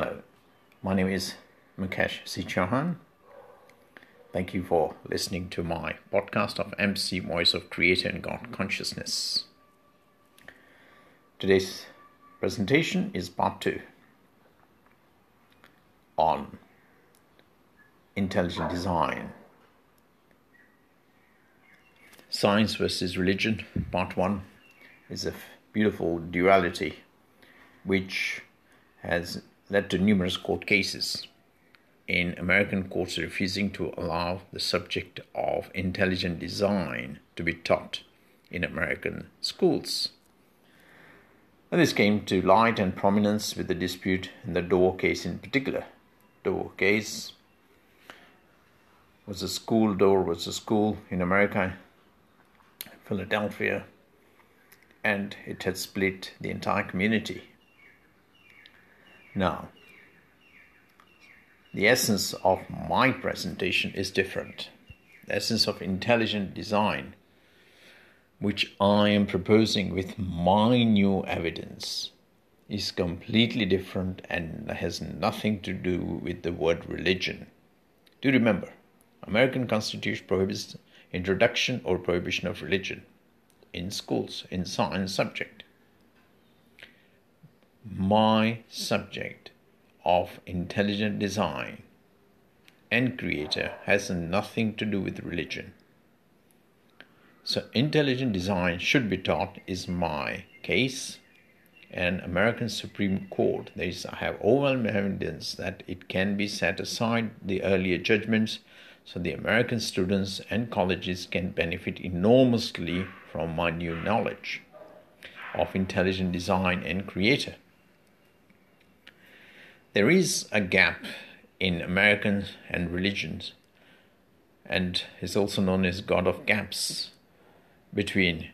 Hello, my name is Mukesh C. Chauhan. Thank you for listening to my podcast of MC Voice of Creator and God Consciousness. Today's presentation is part two on intelligent design. Science versus religion, part one, is a beautiful duality which has led to numerous court cases in American courts refusing to allow the subject of intelligent design to be taught in American schools. And this came to light and prominence with the dispute in the Dover case in particular. Dover case was a school, Dover was a school in America, Philadelphia, and it had split the entire community. Now, the essence of my presentation is different. The essence of intelligent design, which I am proposing with my new evidence, is completely different and has nothing to do with the word religion. Do remember, American Constitution prohibits introduction or prohibition of religion in schools in science subject. My subject of intelligent design and creator has nothing to do with religion. So intelligent design should be taught is my case and American Supreme Court I have overwhelming evidence that it can be set aside the earlier judgments so the American students and colleges can benefit enormously from my new knowledge of intelligent design and creator. There is a gap in American and religions and is also known as God of gaps between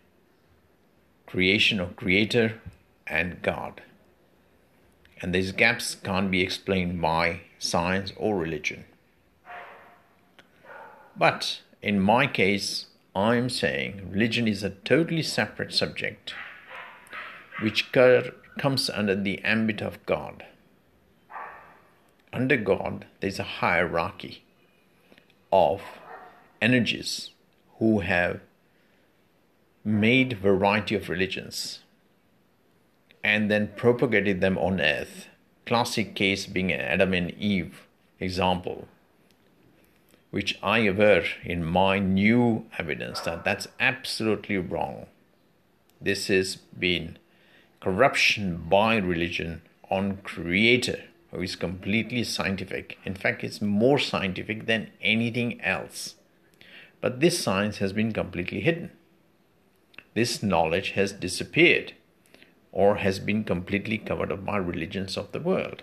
creation or creator and God. And these gaps can't be explained by science or religion. But in my case, I'm saying religion is a totally separate subject which comes under the ambit of God. Under God, there's a hierarchy of energies who have made variety of religions and then propagated them on earth. Classic case being Adam and Eve example which I aver in my new evidence that that's absolutely wrong. This has been corruption by religion on creator is completely scientific. In fact, it's more scientific than anything else. But this science has been completely hidden. This knowledge has disappeared or has been completely covered up by religions of the world.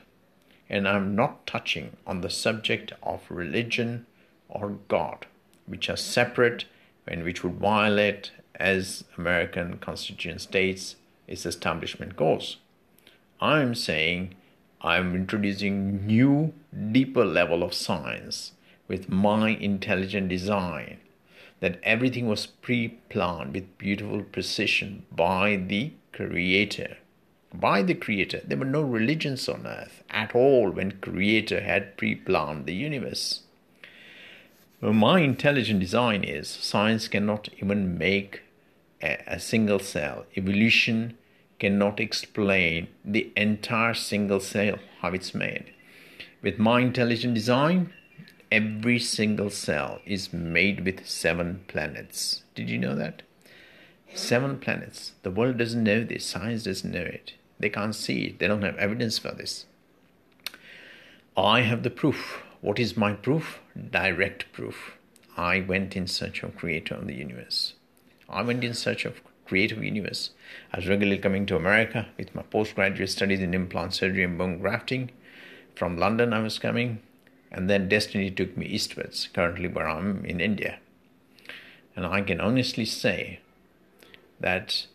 And I'm not touching on the subject of religion or God, which are separate and which would violate, as American Constitution states, its establishment goals. I'm saying I'm introducing new, deeper level of science with my intelligent design that everything was pre-planned with beautiful precision by the creator. By the creator. There were no religions on earth at all when creator had pre-planned the universe. My intelligent design is science cannot even make a, a single cell. Evolution cannot explain the entire single cell, how it's made. With my intelligent design, every single cell is made with seven planets. Did you know that? Seven planets. The world doesn't know this, science doesn't know it. They can't see it, they don't have evidence for this. I have the proof. What is my proof? Direct proof. I went in search of creator of the universe. I went in search of creative universe. I was regularly coming to America with my postgraduate studies in implant surgery and bone grafting. From London I was coming, and then destiny took me eastwards, currently where I'm in India. And I can honestly say that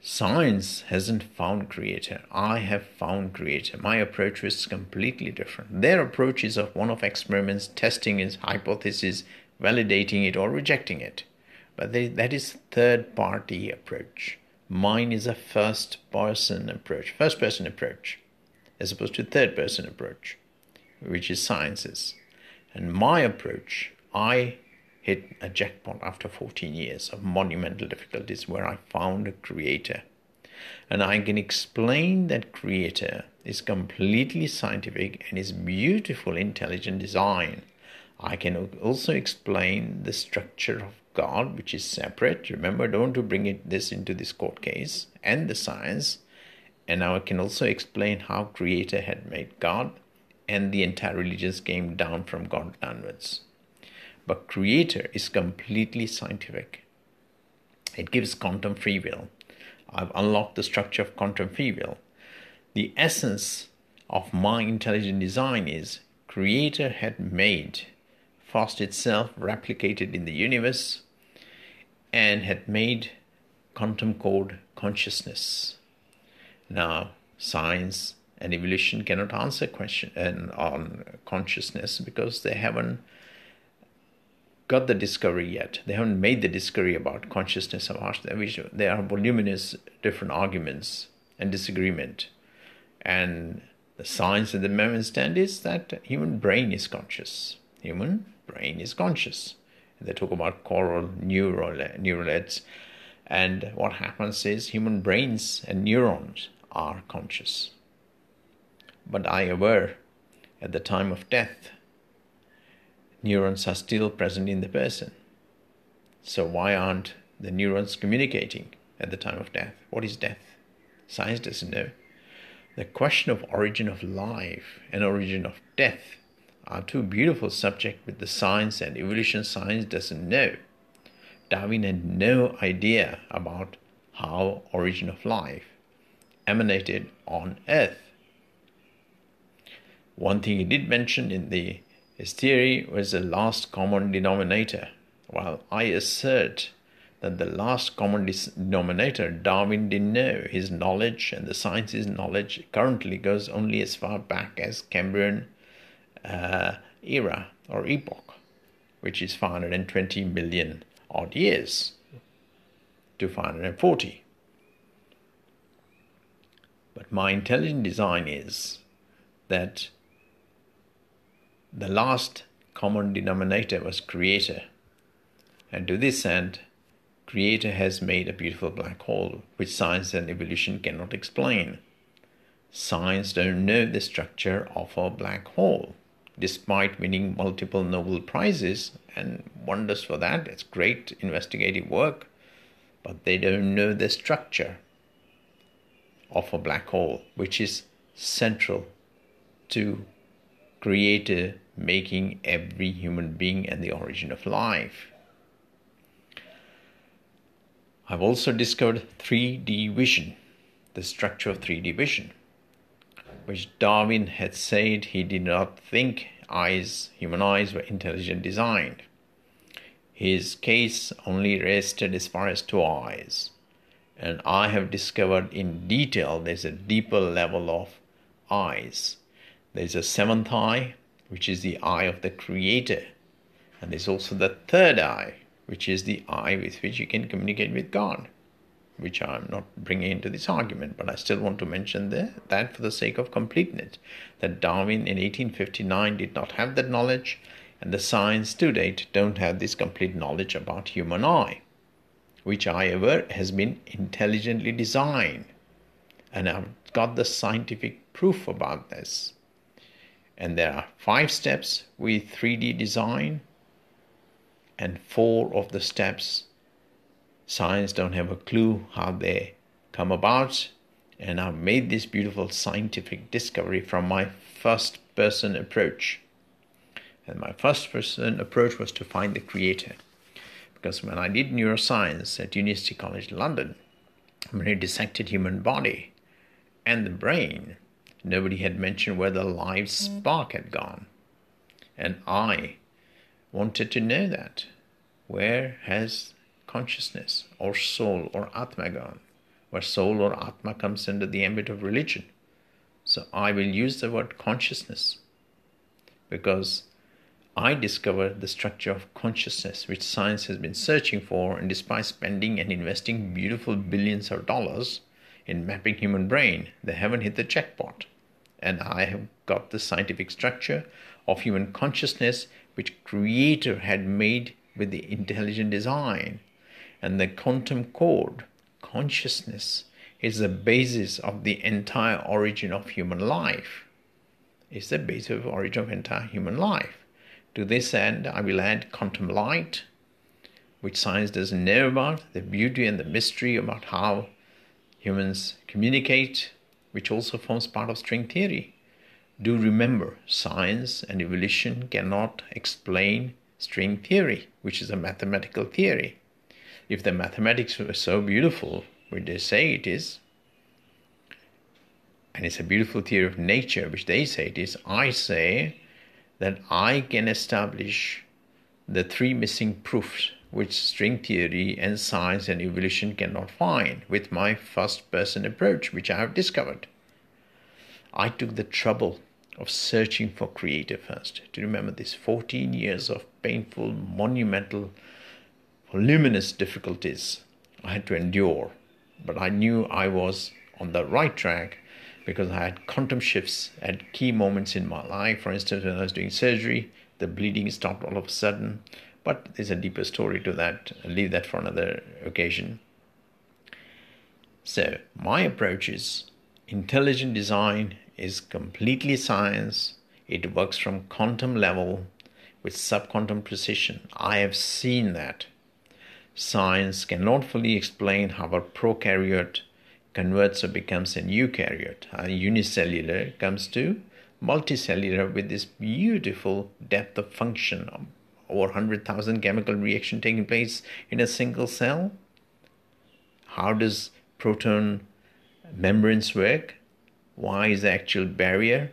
Science hasn't found creator. I have found creator. My approach is completely different. Their approach is of one of experiments, testing his hypothesis, validating it or rejecting it. But they, that is third party approach. Mine is a first person approach, first person approach. as opposed to third person approach, which is sciences. And my approach, I hit a jackpot after 14 years of monumental difficulties where I found a creator. And I can explain that creator is completely scientific and is beautiful, intelligent design. I can also explain the structure of God, which is separate. Remember, don't to bring it this into this court case and the science. And now I can also explain how Creator had made God, and the entire religion came down from God downwards. But Creator is completely scientific. It gives quantum free will. I've unlocked the structure of quantum free will. The essence of my intelligent design is Creator had made fast itself replicated in the universe and had made quantum code consciousness. Now, science and evolution cannot answer question uh, on consciousness because they haven't got the discovery yet. They haven't made the discovery about consciousness of ours. There are voluminous different arguments and disagreement. And the science at the moment stand is that human brain is conscious. Human brain is conscious. They talk about coral neural neuralets, and what happens is human brains and neurons are conscious. But I aware at the time of death, neurons are still present in the person. So why aren't the neurons communicating at the time of death? What is death? Science doesn't know. The question of origin of life and origin of death are two beautiful subjects with the science and evolution science doesn't know. Darwin had no idea about how origin of life emanated on Earth. One thing he did mention in the, his theory was the last common denominator. While I assert that the last common denominator Darwin didn't know, his knowledge and the science's knowledge currently goes only as far back as Cambrian uh, era or epoch, which is 520 million odd years to 540. But my intelligent design is that the last common denominator was creator. And to this end, creator has made a beautiful black hole which science and evolution cannot explain. Science don't know the structure of a black hole despite winning multiple Nobel Prizes, and wonders for that. It's great investigative work, but they don't know the structure of a black hole, which is central to creator making every human being and the origin of life. I've also discovered 3D vision, the structure of 3D vision which Darwin had said he did not think eyes, human eyes were intelligent designed. His case only rested as far as two eyes. And I have discovered in detail there's a deeper level of eyes. There's a seventh eye, which is the eye of the Creator. And there's also the third eye, which is the eye with which you can communicate with God which I'm not bringing into this argument, but I still want to mention there that for the sake of completeness, that Darwin in 1859 did not have that knowledge, and the science to date don't have this complete knowledge about human eye, which however has been intelligently designed, and I've got the scientific proof about this. And there are five steps with 3D design, and four of the steps science don't have a clue how they come about and I've made this beautiful scientific discovery from my first person approach. And my first person approach was to find the creator. Because when I did neuroscience at University College London, when I dissected human body and the brain, nobody had mentioned where the life spark had gone. And I wanted to know that. Where has consciousness or soul or atmagan, where soul or atma comes under the ambit of religion. So I will use the word consciousness because I discovered the structure of consciousness which science has been searching for, and despite spending and investing beautiful billions of dollars in mapping human brain, they haven't hit the jackpot. and I have got the scientific structure of human consciousness which creator had made with the intelligent design and the quantum code consciousness is the basis of the entire origin of human life. Is the basis of origin of entire human life. To this end i will add quantum light which science doesn't know about the beauty and the mystery about how humans communicate which also forms part of string theory. Do remember science and evolution cannot explain string theory, which is a mathematical theory. If the mathematics were so beautiful, which they say it is, and it's a beautiful theory of nature, which they say it is, I say that I can establish the three missing proofs which string theory and science and evolution cannot find with my first person approach, which I have discovered. I took the trouble of searching for creator first. To remember this 14 years of painful, monumental, voluminous difficulties I had to endure. But I knew I was on the right track because I had quantum shifts at key moments in my life. For instance, when I was doing surgery, the bleeding stopped all of a sudden. But there's a deeper story to that. I'll leave that for another occasion. So, my approach is intelligent design is completely science. It works from quantum level with subquantum precision. I have seen that. Science cannot fully explain how a prokaryote converts or becomes a eukaryote. A unicellular comes to multicellular with this beautiful depth of function of over 100,000 chemical reaction taking place in a single cell. How does proton membranes work? why is the actual barrier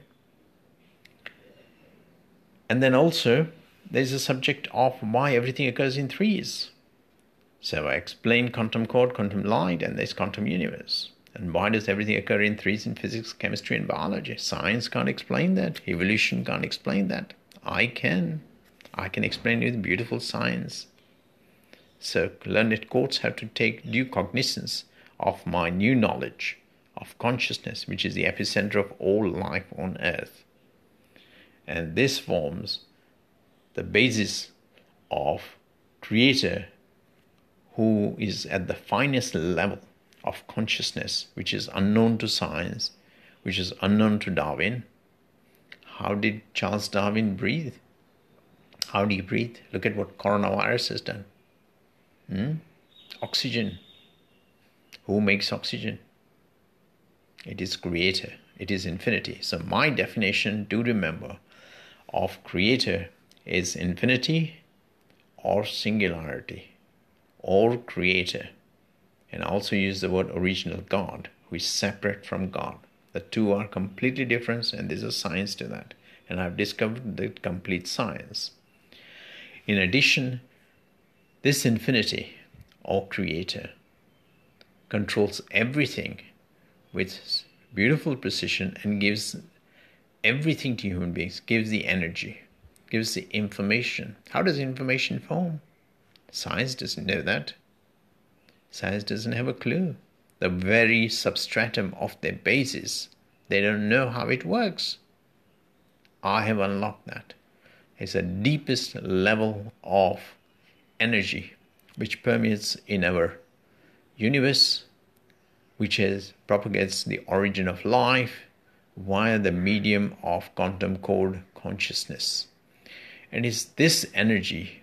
and then also there's a subject of why everything occurs in threes so i explain quantum code quantum light and this quantum universe. And why does everything occur in threes in physics chemistry and biology? Science can't explain that. Evolution can't explain that. I can. I can explain it with beautiful science. So learned courts have to take due cognizance of my new knowledge of consciousness, which is the epicenter of all life on earth. And this forms the basis of Creator who is at the finest level of consciousness, which is unknown to science, which is unknown to Darwin. How did Charles Darwin breathe? How do you breathe? Look at what coronavirus has done. Hmm? Oxygen. Who makes oxygen? it is creator, it is infinity. So, my definition, do remember, of creator is infinity or singularity or creator. And also use the word original God, who is separate from God. The two are completely different, and there's a science to that. And I've discovered the complete science. In addition, this infinity or creator controls everything with beautiful precision and gives everything to human beings, gives the energy, gives the information. How does information form? Science doesn't know that. Science doesn't have a clue. The very substratum of their basis, they don't know how it works. I have unlocked that. It's the deepest level of energy which permeates in our universe which is, propagates the origin of life via the medium of quantum code consciousness. And it's this energy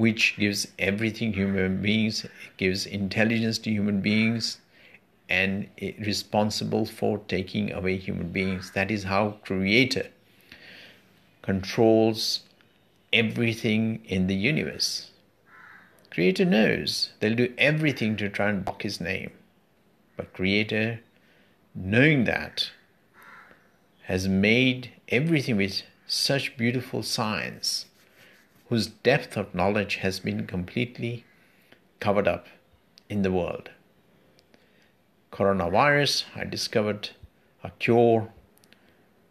which gives everything human beings, gives intelligence to human beings, and responsible for taking away human beings. That is how Creator controls everything in the universe. Creator knows they'll do everything to try and block his name. But Creator, knowing that, has made everything with such beautiful science, whose depth of knowledge has been completely covered up in the world. Coronavirus, I discovered a cure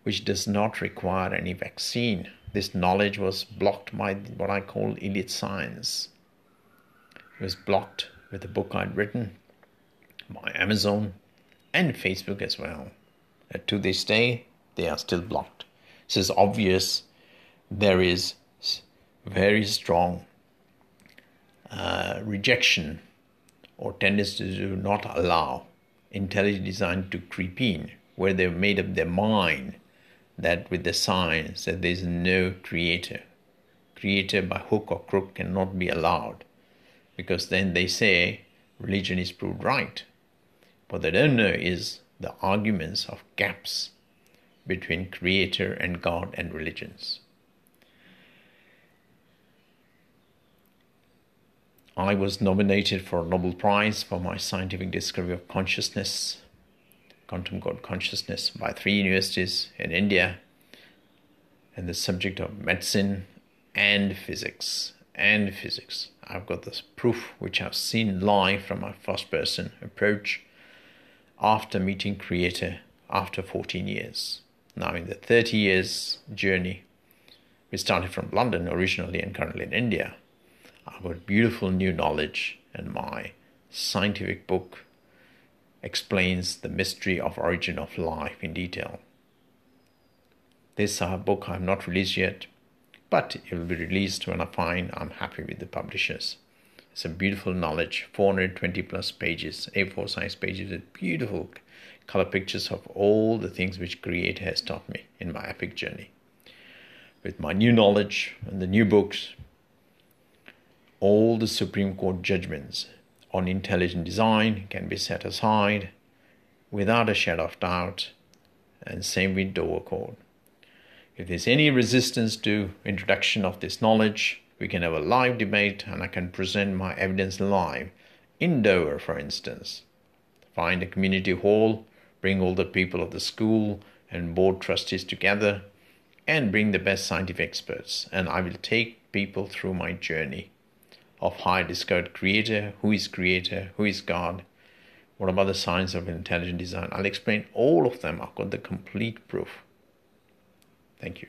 which does not require any vaccine. This knowledge was blocked by what I call elite science. It was blocked with the book I'd written my Amazon, and Facebook as well. that to this day they are still blocked. So it's obvious there is very strong uh, rejection or tendency to not allow intelligent design to creep in, where they've made up their mind that with the science that there's no creator. Creator by hook or crook cannot be allowed because then they say religion is proved right. What they don't know is the arguments of gaps between creator and God and religions. I was nominated for a Nobel Prize for my scientific discovery of consciousness, quantum God consciousness, by three universities in India, and the subject of medicine and physics. And physics. I've got this proof which I've seen live from my first person approach after meeting Creator after 14 years. Now, in the 30 years journey, we started from London originally and currently in India. Got beautiful new knowledge, and my scientific book explains the mystery of origin of life in detail. This uh, book I have not released yet, but it will be released when I find I'm happy with the publishers. It's a beautiful knowledge, 420 plus pages, A4 size pages with beautiful color pictures of all the things which Creator has taught me in my epic journey. With my new knowledge and the new books, all the Supreme Court judgments on intelligent design can be set aside without a shadow of doubt, and same with Dover Court. If there's any resistance to introduction of this knowledge, we can have a live debate and I can present my evidence live in Dover, for instance. Find a community hall, bring all the people of the school and board trustees together, and bring the best scientific experts, and I will take people through my journey of I discovered creator, who is creator, who is God, what about the science of intelligent design. I'll explain all of them. I've got the complete proof. Thank you.